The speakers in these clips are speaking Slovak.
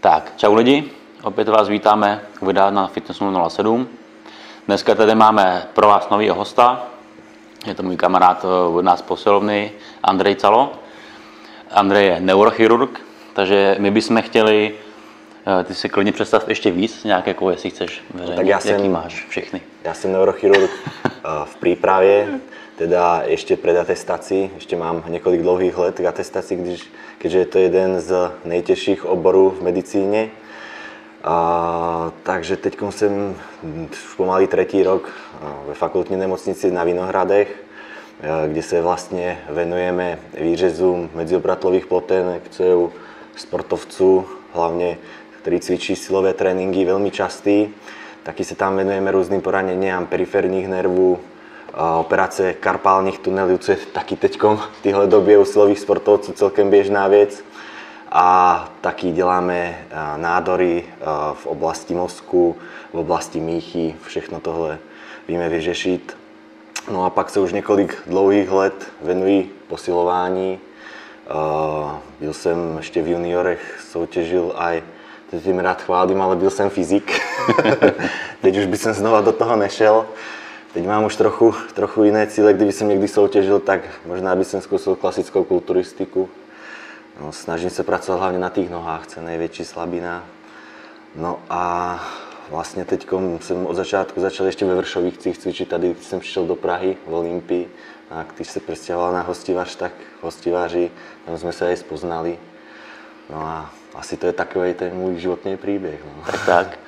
Tak, čau lidi, opět vás vítáme u videa na Fitness 07. Dneska tady máme pro vás nového hosta, je to můj kamarád eh, od nás posilovny, Andrej Calo. Andrej je neurochirurg, takže my bychom chtěli, eh, ty si klidně představ ještě víc, nějak jako jestli chceš veřejně, tak já jaký jsem- máš všechny. Ja som neurochirurg eh, v príprave, teda ešte pred atestácií, ešte mám niekoľko dlouhých let k atestácii, když, keďže je to jeden z nejtěžších oborů v medicíne. A, takže teď jsem už pomaly tretí rok ve fakultní nemocnici na Vinohradech, kde se vlastně venujeme výřezům medziobratlových plotenek, co je u sportovců, hlavně ktorí cvičí silové tréninky, veľmi častý. Taky se tam venujeme různým poraneniam periferních nervů, operace karpálních tunelů, co je taky teďkom v téhle době u silových celkem běžná věc. A taky děláme nádory v oblasti mozku, v oblasti míchy, všechno tohle víme vyřešit. No a pak se už několik dlouhých let venují posilování. Byl jsem ještě v juniorech, soutěžil aj, teď jim rád chválím, ale byl jsem fyzik. teď už by jsem znova do toho nešel. Teď mám už trochu, trochu jiné cíle, kdyby jsem někdy soutěžil, tak možná by jsem zkusil klasickou kulturistiku. No, snažím se pracovat hlavně na těch nohách, co je největší slabina. No a vlastně teď jsem od začátku začal ještě ve Vršovicích cvičit tady, jsem přišel do Prahy v Olympii. A když se přestěhoval na hostivař, tak v hostivaři, tam jsme se aj spoznali. No a asi to je takový ten můj životní příběh. No. Tak, tak.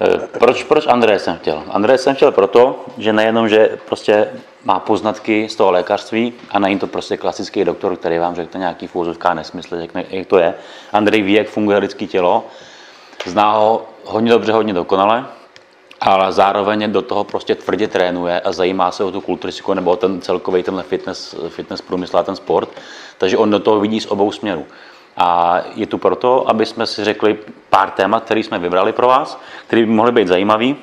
Eh, Proč, proč Andreje jsem chtěl? Andreje jsem chtěl proto, že nejenom, že prostě má poznatky z toho lékařství a není to prostě klasický doktor, který vám řekne nějaký v nesmysl, řekne, jak to je. Andrej ví, jak funguje lidské tělo, zná ho hodně dobře, hodně dokonale, ale zároveň do toho prostě tvrdě trénuje a zajímá se o tu kulturistiku nebo o ten celkový tenhle fitness, fitness průmysl a ten sport, takže on do toho vidí z obou směrů. A je tu proto, aby jsme si řekli pár témat, které jsme vybrali pro vás, které by mohly být zajímavý,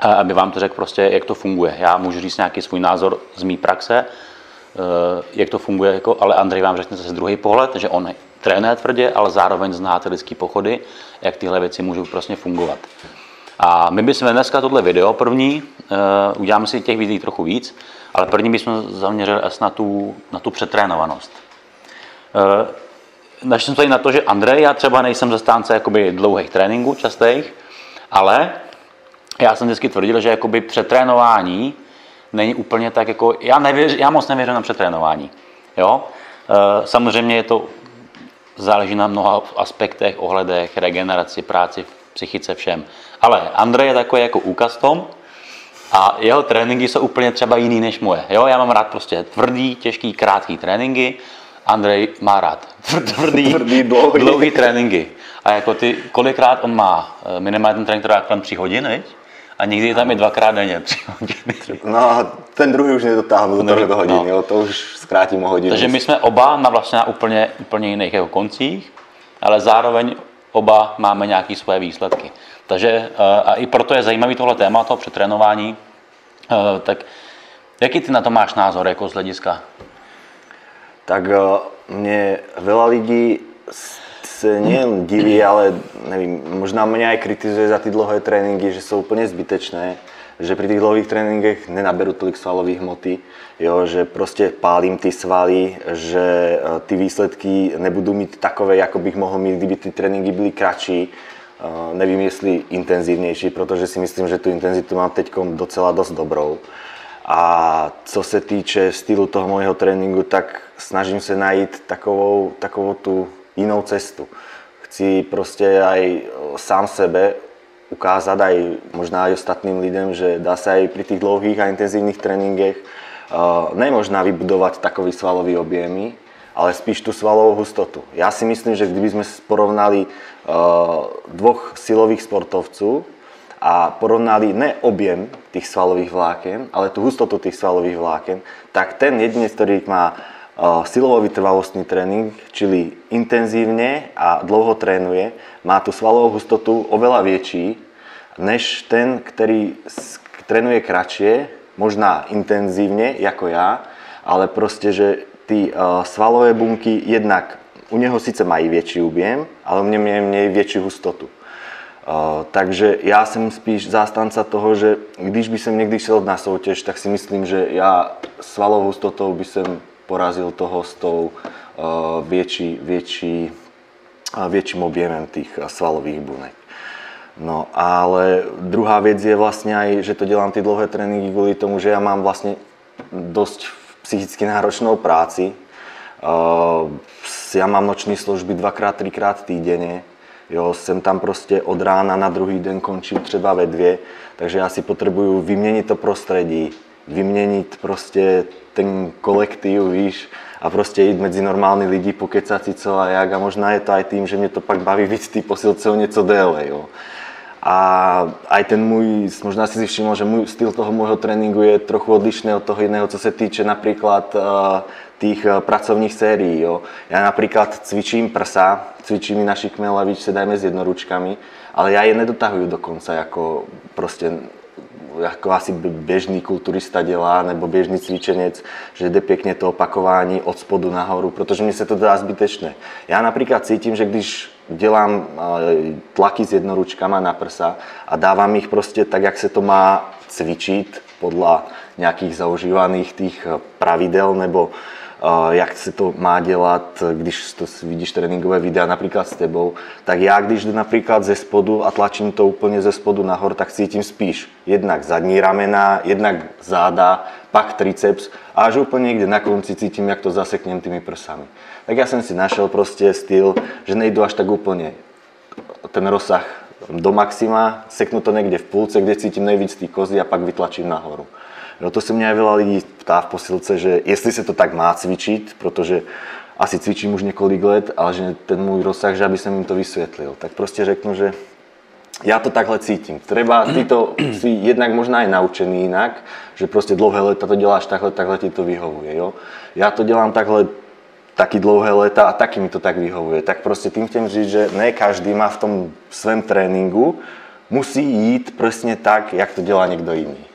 aby vám to řekl prostě, jak to funguje. Já můžu říct nějaký svůj názor z mý praxe, eh, jak to funguje, jako, ale Andrej vám řekne zase druhý pohled, že on trénuje tvrdě, ale zároveň zná ty lidské pochody, jak tyhle věci můžou prostě fungovat. A my bychom dneska tohle video první, uh, uděláme si těch videí trochu víc, ale první bychom zaměřili asi na tu, na tu přetrénovanost. Uh, Našli jsme tady na to, že Andrej, já třeba nejsem zastánce jakoby dlouhých tréninků, častých, ale já jsem vždycky tvrdil, že jakoby přetrénování není úplně tak jako, já, nevěř, já moc nevěřím na přetrénování. Jo? E, samozřejmě je to, záleží na mnoha aspektech, ohledech, regeneraci, práci, psychice, všem. Ale Andrej je takový jako úkaz tom, a jeho tréninky jsou úplně třeba jiný než moje. Jo? Já mám rád prostě tvrdý, těžký, krátký tréninky. Andrej má rád tvrdý, Tvrdý, dlouhý. dlouhý tréninky. A jako ty, kolikrát on má, eh, minimálně ten trénink trvá kolem tři hodin, viď? a někdy je tam i dvakrát denně tři hodiny. No ten druhý už nedotáhnu do nedo- toho hodiny, no. jo, to už zkrátím o hodinu. Takže my jsme oba na vlastně na úplně, úplně jiných jako koncích, ale zároveň oba máme nějaké svoje výsledky. Takže eh, a i proto je zajímavý tohle téma, toho přetrénování. Eh, Tak jaký ty na to máš názor jako z hlediska? Tak eh, mne veľa ľudí s- se nejen diví, ale nevím, možná mě aj kritizuje za ty dlouhé tréninky, že jsou úplně zbytečné, že pri tých dlouhých tréninkech nenaberu tolik svalových hmoty, jo, že prostě pálím ty svaly, že eh, ty výsledky nebudú mít takové, jako bych mohl mít, kdyby ty tréninky byly kratší. Eh, Nevím, jestli intenzívnější, protože si myslím, že tu intenzitu mám teď docela dost dobrou. A co se týče stylu toho môjho tréninku, tak snažím se najít takovou, takovou tu jinou cestu. Chci prostě aj sám sebe ukázať aj možná aj ostatným lidem, že dá sa aj pri tých dlouhých a intenzívnych tréninkech uh, nemožná vybudovať takový svalový objemy, ale spíš tu svalovou hustotu. Já si myslím, že kdyby sme porovnali uh, dvoch silových sportovců, a porovnali ne objem tých svalových vláken, ale tú hustotu tých svalových vláken, tak ten jedinec, ktorý má silovo vytrvalostný tréning, čili intenzívne a dlouho trénuje, má tú svalovú hustotu oveľa väčší, než ten, ktorý trénuje kratšie, možná intenzívne, ako ja, ale proste, že ty uh, svalové bunky jednak U něho sice mají větší objem, ale u mě mějí větší hustotu. Uh, takže já jsem spíš zástanca toho, že když by jsem někdy šel na soutěž, tak si myslím, že já svalovou hustotou by jsem porazil toho s tou uh, větší, větší, uh, větším objemem těch svalových bunek. No ale druhá věc je vlastně aj, že to dělám ty dlouhé tréninky kvůli tomu, že já mám vlastně dost psychicky náročnou práci. Já mám noční služby dvakrát, třikrát týdenne. Jo, jsem tam prostě od rána na druhý den končím třeba ve dvě, takže já si potřebuju vyměnit to prostředí, vyměnit prostě ten kolektív, víš, a prostě jít mezi normální lidi, pokecat si co a jak a možná je to aj tým, že mě to pak baví víc ty posilce o něco déle, jo. A aj ten môj, možná si si všimol, že môj styl toho môjho tréningu je trochu odlišný od toho iného, co sa týče napríklad uh, tých uh, pracovných sérií. Jo. Ja napríklad cvičím prsa, cvičím i naši kmelavič, sedajme s jednoručkami, ale ja je nedotahuju do konca, ako proste ako asi bežný kulturista dělá, nebo běžný cvičenec, že jde pěkně to opakování od spodu nahoru, protože mi se to dá zbytečné. Já například cítím, že když dělám tlaky s jednoručkama na prsa a dávám ich prostě tak, jak se to má cvičit podľa nějakých zaužívaných tých pravidel nebo jak se to má dělat, když to vidíš tréninkové videa například s tebou, tak já, když jdu například ze spodu a tlačím to úplně ze spodu nahor, tak cítím spíš jednak zadní ramena, jednak záda, pak triceps a až úplně někde na konci cítím, jak to zaseknem tými prsami. Tak já jsem si našel prostě styl, že nejdu až tak úplně ten rozsah do maxima, seknu to někde v půlce, kde cítím nejvíc té kozy a pak vytlačím nahoru. No to se mě aj veľa lidí ptá v posilce, že jestli se to tak má cvičit, protože asi cvičím už několik let, ale že ten můj rozsah, že aby jsem jim to vysvětlil. Tak prostě řeknu, že já to takhle cítím. Treba, ty to si jednak možná aj naučený jinak, že prostě dlouhé leta to děláš takhle, takhle ti to vyhovuje. Jo? Já to dělám takhle taky dlouhé leta a taky mi to tak vyhovuje. Tak prostě tým chcem říct, že ne každý má v tom svém tréninku, musí jít přesně tak, jak to dělá někdo jiný.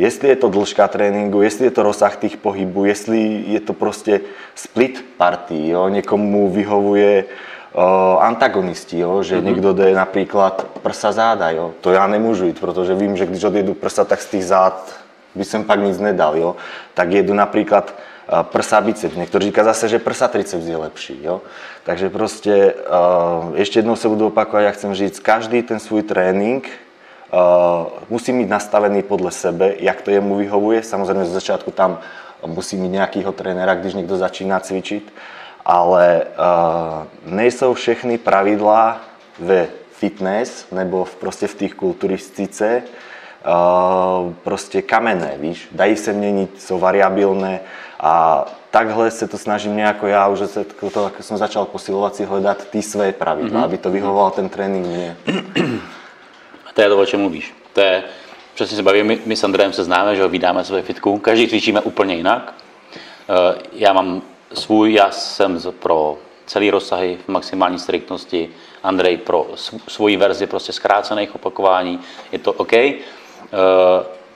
Jestli je to dĺžka tréninku, jestli je to rozsah tých pohybů, jestli je to prostě split party, jo? někomu vyhovuje uh, antagonisti, jo? že mm-hmm. někdo jde například prsa záda, jo? to já nemůžu jít, protože vím, že když odjedu prsa, tak z těch zád by som pak nic nedal, jo? tak jedu například prsa biceps. Niektorí říká zase, že prsa triceps je lepší. Jo? Takže prostě uh, ešte jednou se budu opakovat, ja chcem říct, každý ten svůj trénink musí mít nastavený podle sebe, jak to jemu vyhovuje. Samozřejmě z začátku tam musí mít nějakého trenéra, když někdo začíná cvičit, ale uh, nejsou všechny pravidla ve fitness nebo v, prostě v těch kulturistice uh, prostě kamenné, víš. Dají se měnit, jsou variabilné a takhle se to snažím nejako já, už se to, ako som začal posilovať si hledat ty své pravidla, mm-hmm. aby to vyhovoval ten trénink mně. To je to, o čem mluvíš. To je, přesně se bavíme, my, my s Andrejem se známe, že ho vydáme své fitku, každý cvičíme úplně jinak. Eh, já mám svůj, já jsem pro celý rozsahy v maximální striktnosti, Andrej pro svoji verzi prostě zkrácených opakování, je to OK. Eh,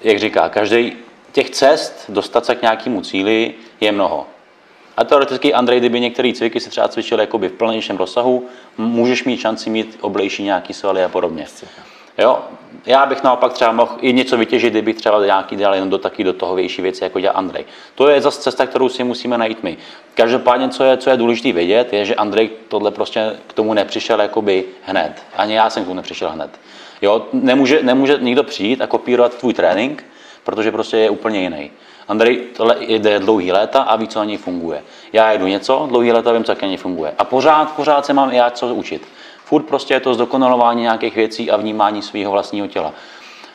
jak říká, každý těch cest dostat se k nějakému cíli je mnoho. A teoreticky, Andrej, kdyby některé cviky se třeba cvičil jakoby v plnějším rozsahu, můžeš mít šanci mít oblejší nějaký svaly a podobně. Jo? Já bych naopak třeba mohl i něco vytěžit, kdybych třeba nějaký dělal jenom do taky do toho větší věci, jako dělá Andrej. To je zase cesta, kterou si musíme najít my. Každopádně, co je, co je důležité vědět, je, že Andrej tohle prostě k tomu nepřišel jakoby hned. Ani já jsem k tomu nepřišel hned. Jo? Nemůže, nemůže nikdo přijít a kopírovat tvůj trénink, protože prostě je úplně jiný. Andrej tohle jde dlouhý léta a ví, co na něj funguje. Já jedu něco, dlouhý léta vím, co na něj funguje. A pořád, pořád se mám já co učit. Furt prostě je to zdokonalování nějakých věcí a vnímání svého vlastního těla.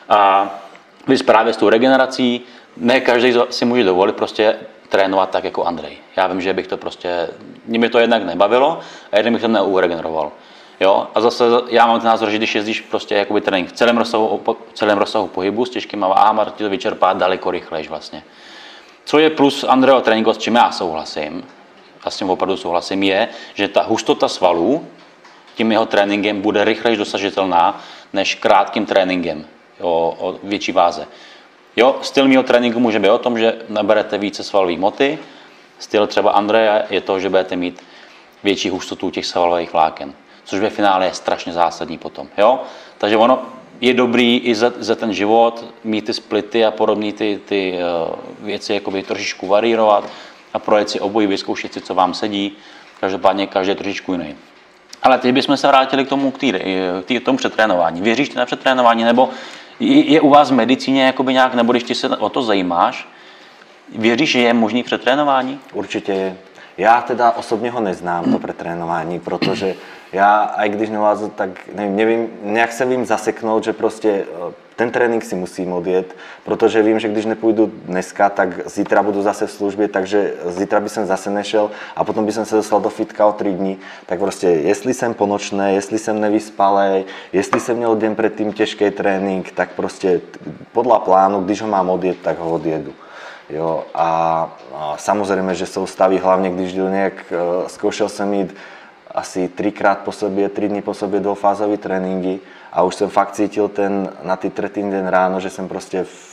A vy právě s tou regenerací, ne každý si může dovolit prostě trénovat tak jako Andrej. Já vím, že bych to prostě, mě to jednak nebavilo a jeden bych to neuregeneroval. Jo? A zase já mám ten názor, že když jezdíš prostě jakoby trénink v celém rozsahu, celém rozsahu pohybu s těžkými váhama, ti to vyčerpá daleko rychlejš vlastně. Co je plus Andreho tréninku, s čím já souhlasím, a s tím opravdu souhlasím, je, že ta hustota svalů tím jeho tréninkem bude rychleji dosažitelná než krátkým tréninkem o, o větší váze. Jo, styl mého tréninku může být o tom, že naberete více svalové moty. Styl třeba Andreje je to, že budete mít větší hustotu těch svalových vláken, což ve finále je strašně zásadní potom. Jo? Takže ono je dobrý i za, za ten život mít ty splity a podobné ty, ty uh, věci jakoby trošičku varírovat a projet si obojí, vyzkoušet si, co vám sedí. Každopádně každý je trošičku jiný. Ale teď bychom se vrátili k tomu, k, tý, k tomu přetrénování. Věříš ty na přetrénování, nebo je u vás v medicíně jakoby nějak, nebo když ty se o to zajímáš, věříš, že je možný přetrénování? Určitě je. Já teda osobně ho neznám, to pretrénování, protože já, aj když nevládzu, tak nevím, nevím, nějak se vím zaseknout, že prostě eh, ten trénink si musím odjet, protože vím, že když nepůjdu dneska, tak zítra budu zase v službě, takže zítra by jsem zase nešel a potom by jsem se dostal do fitka o tři dní. Tak prostě, jestli jsem ponočné, jestli jsem nevyspalý, jestli jsem měl den předtím těžký trénink, tak prostě podle plánu, když ho mám odjet, tak ho odjedu. Jo, a, a samozřejmě, že jsou stavy, hlavně když jdu nějak, uh, zkoušel jsem jít asi třikrát po sobě, tři dny po sobě dvoufázové tréninky a už jsem fakt cítil ten, na ty třetí den ráno, že jsem prostě v,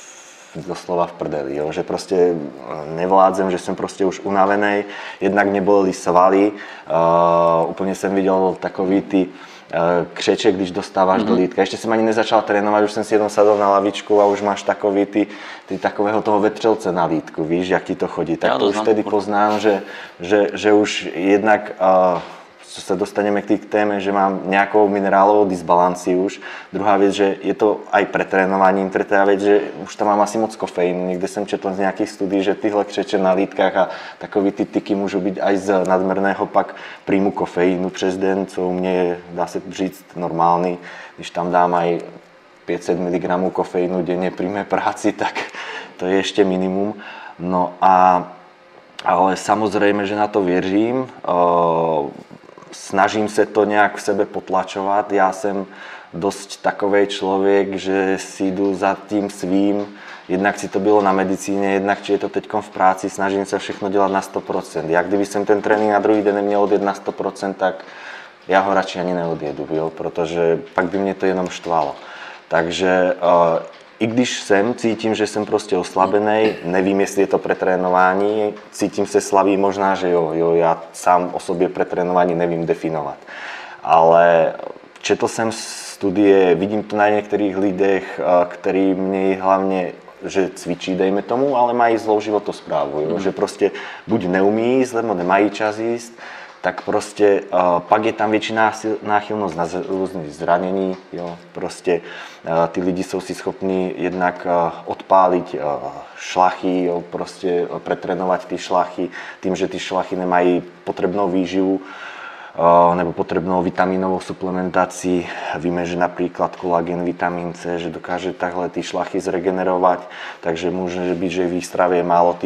doslova v prdeli, jo? že prostě eh, nevládzem, že jsem prostě už unavený, jednak mě bolely svaly, uh, úplně jsem viděl takový ty uh, křeče, když dostáváš mm-hmm. do mhm. lítka. Ještě jsem ani nezačal trénovat, už jsem si jenom sadl na lavičku a už máš takový ty, ty takového toho vetřelce na lítku, víš, jak ti to chodí. Tak ja, to už vtedy poznám, že, že, že už jednak uh, sa dostaneme k tej téme, že mám nejakou minerálovou disbalanciu už. Druhá vec, že je to aj pretrénovaním. Tretia vec, že už tam mám asi moc kofeínu. Niekde som četl z nejakých studií, že tyhle křeče na lítkách a takový ty tyky môžu byť aj z nadmerného pak príjmu kofeínu přes den, co u mě je, dá se říct, normálny. Když tam dám aj 500 mg kofeínu denne pri mé práci, tak to je ešte minimum. No a ale samozrejme, že na to věřím snažím se to nějak v sebe potlačovat. Já jsem dost takový člověk, že si jdu za tím svým, jednak si to bylo na medicíně, jednak či je to teď v práci, snažím se všechno dělat na 100%. Já kdyby jsem ten trénink na druhý den neměl odjet na 100%, tak já ho radši ani neodjedu, jo, protože pak by mě to jenom štvalo. Takže uh, i když jsem, cítím, že jsem prostě oslabený, nevím, jestli je to pretrénování, cítím se slabý, možná, že jo, jo, já sám o sobě pretrénování nevím definovat. Ale četl jsem studie, vidím to na některých lidech, který mě hlavně že cvičí, dejme tomu, ale mají zlou životosprávu, jo? Mm. že prostě buď neumí jíst, nebo nemají čas jíst, tak prostě uh, pak je tam větší náchylnost na různé zranění, jo, prostě uh, ty lidi jsou si schopni jednak uh, odpálit uh, šlachy, jo, prostě pretrénovat ty šlachy tím, že ty šlachy nemají potřebnou výživu nebo potřebnou vitaminovou suplementaci. Víme, že například kolagen, vitamin C, že dokáže takhle ty šlachy zregenerovat, takže může být, že v jejich stravě je málo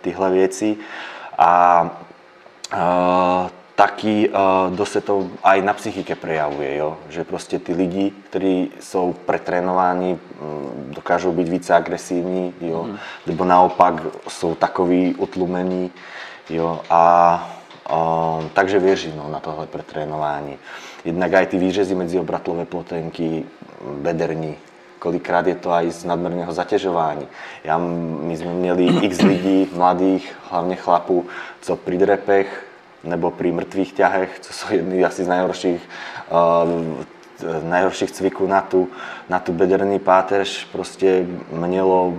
tyhle věcí. A Uh, taky uh, dost se to aj na psychike prejavuje, jo? že prostě ty lidi, kteří jsou pretrénováni, um, dokážou být více agresivní, jo? Mm. nebo naopak jsou takový utlumení. Jo? A um, takže věřím no, na tohle pretrénování. Jednak aj ty výřezy mezi obratlové plotenky, bederní, kolikrát je to aj z nadmerného zatěžování. Já, my jsme měli x lidí, mladých, hlavně chlapů, co pri drepech nebo pri mrtvých ťahech, co jsou jedny asi z najhorších, uh, najhorších cviků na tu, na tu bederný páteř, prostě mělo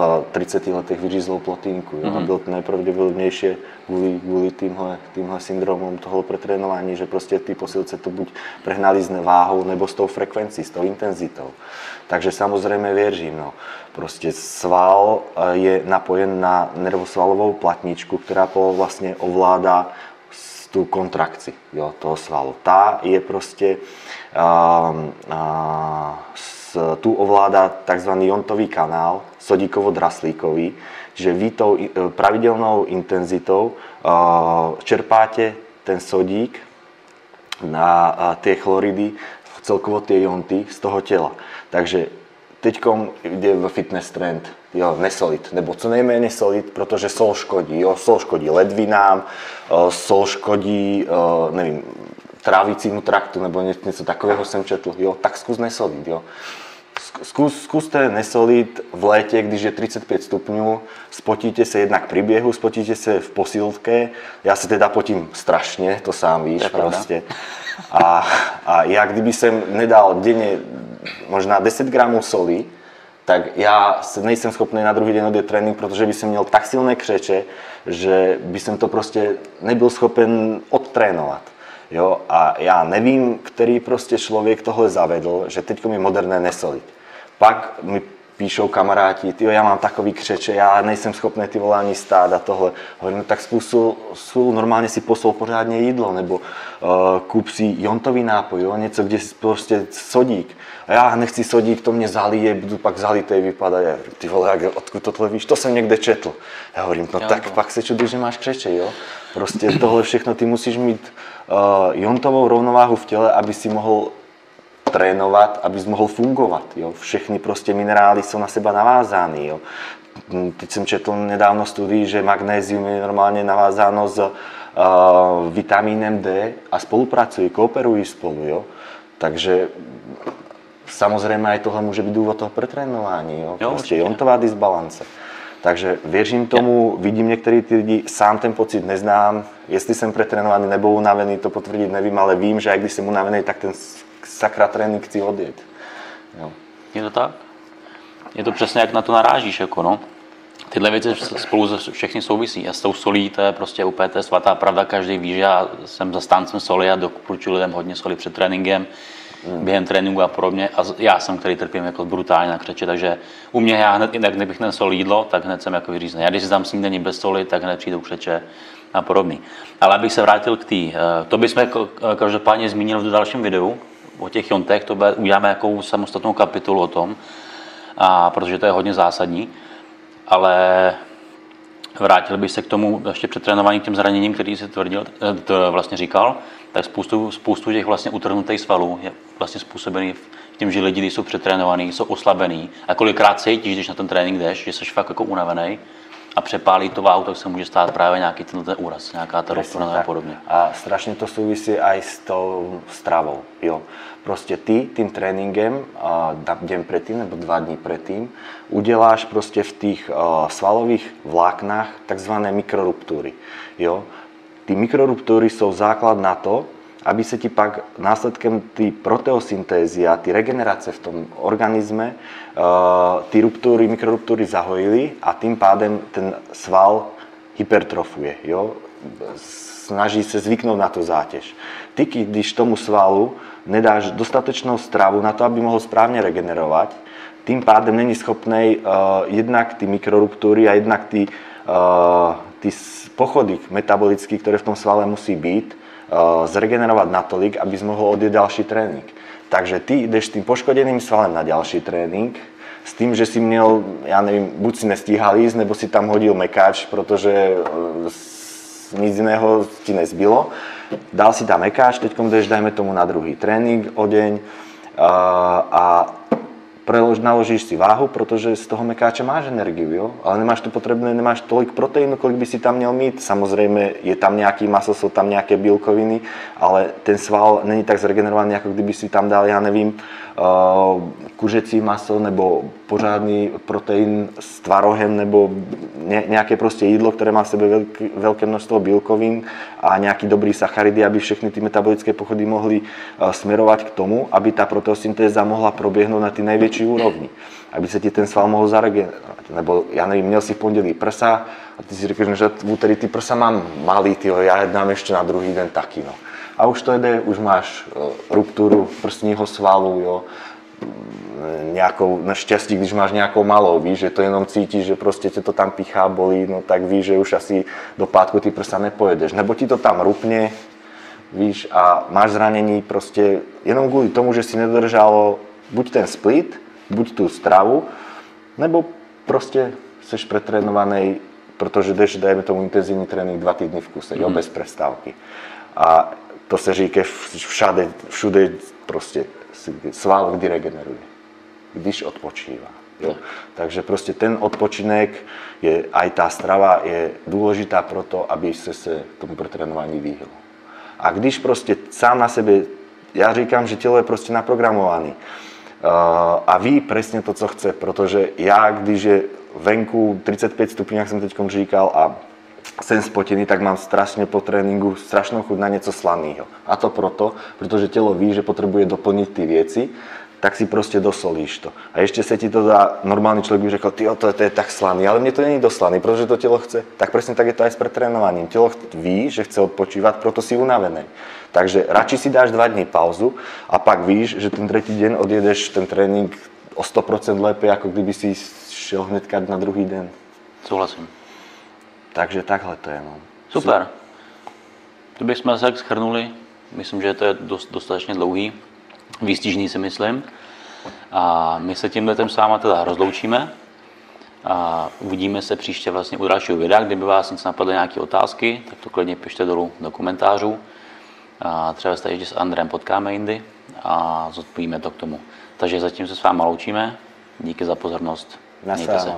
v 30 letech vyřízlou plotínku. Jo? Mm-hmm. A bylo to nejpravděpodobnější kvůli, kvůli týmhle, týmhle syndromům toho pretrénování, že prostě ty posilce to buď prehnali s váhou, nebo s tou frekvencí, s tou intenzitou. Takže samozřejmě věřím. No. Prostě sval eh, je napojen na nervosvalovou platničku, která po vlastně ovládá tu kontrakci jo, toho svalu. Ta je prostě, uh, uh, s, tu ovládá tzv. jontový kanál, sodíkovo-draslíkový, že vy tou e, pravidelnou intenzitou uh, čerpáte ten sodík na tie chloridy, celkovo tie jonty z toho těla. Takže teď jde v fitness trend, jo, nesolid, nebo co nejméně solid, protože sol škodí, jo, sol škodí ledvinám, sol škodí, nevím, trávicímu traktu, nebo něco takového jsem četl, jo, tak zkus nesolid, jo. Skús, skúste nesoliť v léte, když je 35 stupňů, spotíte se jednak pri běhu, spotíte se v posilke. Já se teda potím strašně, to sám víš, prostě. A, a já kdyby jsem nedal denně možná 10 gramů soli, tak já se nejsem schopný na druhý den odjet trénink, protože by jsem měl tak silné křeče, že by jsem to prostě nebyl schopen odtrénovat. Jo? A já nevím, který prostě člověk tohle zavedl, že teď je moderné nesolit. Pak mi píšou kamaráti, ty já mám takový křeče, já nejsem schopný ty vole ani stát a tohle. Hovorím, no tak zkusil, zkusil normálně si posol pořádně jídlo, nebo uh, kúp si jontový nápoj, jo? něco, kde prostě sodík. A já nechci sodík, to mě zalije, budu pak zalitej vypadat. Já, ty vole, jak, odkud tohle víš, to jsem někde četl. Já hovorím, no Jo, tak pak se čuduj, že máš křeče, jo. Prostě tohle všechno, ty musíš mít uh, jontovou rovnováhu v těle, aby si mohl trénovat, abys mohl fungovat. Jo? Všechny prostě minerály jsou na seba navázány. Jo? Mm, Teď jsem četl nedávno studii, že magnézium je normálně navázáno s uh, vitamínem D a spolupracují, kooperují spolu. Jo? Takže samozřejmě aj tohle může být důvod toho pretrénování. Jo? Jo, jontová disbalance. Takže věřím tomu, vidím některé ty lidi, sám ten pocit neznám, jestli jsem pretrénovaný nebo unavený, to potvrdit nevím, ale vím, že aj když jsem unavený, tak ten sakra trénink chci odjet. Jo. Je to tak? Je to přesně jak na to narážíš, jako no. Tyhle věci spolu všechny souvisí a s tou solí to je prostě úplně to je svatá pravda, každý ví, že já jsem zastáncem soli a doporučuji lidem hodně soli před tréninkem, během tréninku a podobně. A já jsem, který trpím jako brutálně na křeče, takže u mě já hned, jak kdybych nesol jídlo, tak hned jsem jako vyřízený. Já když si dám snídaní bez soli, tak hned přijdou křeče a podobný. Ale abych se vrátil k té, eh, to bychom ko- každopádně zmínili v dalším videu, o těch jontech, to bude, uděláme jakou samostatnou kapitolu o tom, a protože to je hodně zásadní, ale vrátil bych se k tomu ještě před trénováním k těm zraněním, který si tvrdil, eh, vlastně říkal, tak spoustu, spoustu těch vlastně utrhnutých svalů je vlastně způsobený tím, že lidi, když jsou přetrénovaní, jsou oslabený a kolikrát cítíš, když na ten trénink jdeš, že jsi fakt jako unavený a přepálí to váhu, tak se může stát právě nějaký ten, ten úraz, nějaká ta rozporná a podobně. A strašne to súvisí aj s tou stravou. Jo. Proste ty tým tréningem deň predtým nebo dva dní predtým udeláš proste v tých svalových vláknách tzv. mikroruptúry. Jo. Tí mikroruptúry sú základ na to, aby sa ti pak následkem proteosyntézy a ty regenerace v tom organizme uh, ty ruptúry, mikroruptúry zahojili a tým pádem ten sval hypertrofuje. Jo? Snaží se zvyknout na tu zátěž. Ty, když tomu svalu nedáš dostatečnou stravu na to, aby mohl správně regenerovat, tým pádem není schopný uh, jednak ty mikroruptúry a jednak ty, uh, ty pochody metabolické, které v tom svale musí být, uh, zregenerovat natolik, abys mohl odjet další trénink. Takže ty jdeš s tým poškodeným svalem na ďalší trénink, s tým, že si měl, já nevím, buď si nestíhal jíst, nebo si tam hodil mekáč, protože eh, nic jiného ti nezbylo. Dal si tam mekáč, teď jdeš, dajme tomu na druhý trénink o deň a, a prelož, naložíš si váhu, protože z toho mekáče máš energiu, jo? ale nemáš to potrebné, nemáš tolik proteínu, kolik by si tam měl mít. Samozřejmě je tam nějaký maso, jsou tam nějaké bílkoviny, ale ten sval není tak zregenerovaný, jako kdyby si tam dal, já nevím, uh, kuřecí maso nebo pořádný proteín s tvarohem nebo ně, nějaké prostě jídlo, které má v sebe velké množstvo bílkovin a nějaký dobrý sacharidy, aby všechny ty metabolické pochody mohly uh, směrovat k tomu, aby ta proteosyntéza mohla proběhnout na ty největší úrovni, aby se ti ten sval mohl zaregenerovat. Nebo já nevím, měl si v pondělí prsa a ty si řekneš, že v úterý ty prsa mám malý, tyjo, já dám ještě na druhý den taky. No. A už to jde, už máš uh, rupturu prsního svalu, jo, nějakou naštěstí, když máš nějakou malou, víš, že to jenom cítíš, že prostě tě to tam pichá, bolí, no tak víš, že už asi do pátku ty prsa nepojedeš. Nebo ti to tam rupne, víš, a máš zranění prostě jenom kvůli tomu, že si nedržalo buď ten split, buď tu stravu, nebo prostě seš pretrénovaný, protože jdeš, dajme tomu intenzivní trénink dva týdny v kuse, jo, bez prestávky. A to se říká všade, všude prostě sval kdy regeneruje, když odpočívá. Jo. Takže prostě ten odpočinek, je, aj tá strava je důležitá pro to, aby se se tomu pretrénování vyhlo. A když prostě sám na sebe, já říkám, že tělo je prostě naprogramovaný. a ví presne to, co chce, protože já, když je venku 35 stupňů, jak jsem teď říkal, a jsem spotený, tak mám strašne po tréninku strašnou chuť na něco slaného. A to proto, protože tělo ví, že potřebuje doplnit ty věci, tak si prostě dosolíš to. A ještě se ti to dá, normálny člověk by řekl, ty to, to je tak slaný, ale mně to není doslaný, protože to tělo chce. Tak přesně tak je to aj s pretrénovaním. Tělo ví, že chce odpočívat, proto si unavený. Takže radši si dáš dva dny pauzu a pak víš, že ten tretí den odjedeš ten trénink o 100% lépe, jako kdyby si šel hnedka na druhý den. Souhlasím. Takže takhle to je. No. Super. Kdybychom se tak schrnuli, myslím, že to je dost, dostatečně dlouhý, výstižný si myslím. A my se tímhle s váma teda rozloučíme a uvidíme se příště vlastně u dalšího videa. Kdyby vás nic napadly nějaké otázky, tak to klidně pište dolů do komentářů. A třeba se ještě s Andrem potkáme jindy a zodpovíme to k tomu. Takže zatím se s vámi loučíme. Díky za pozornost. Mějte se.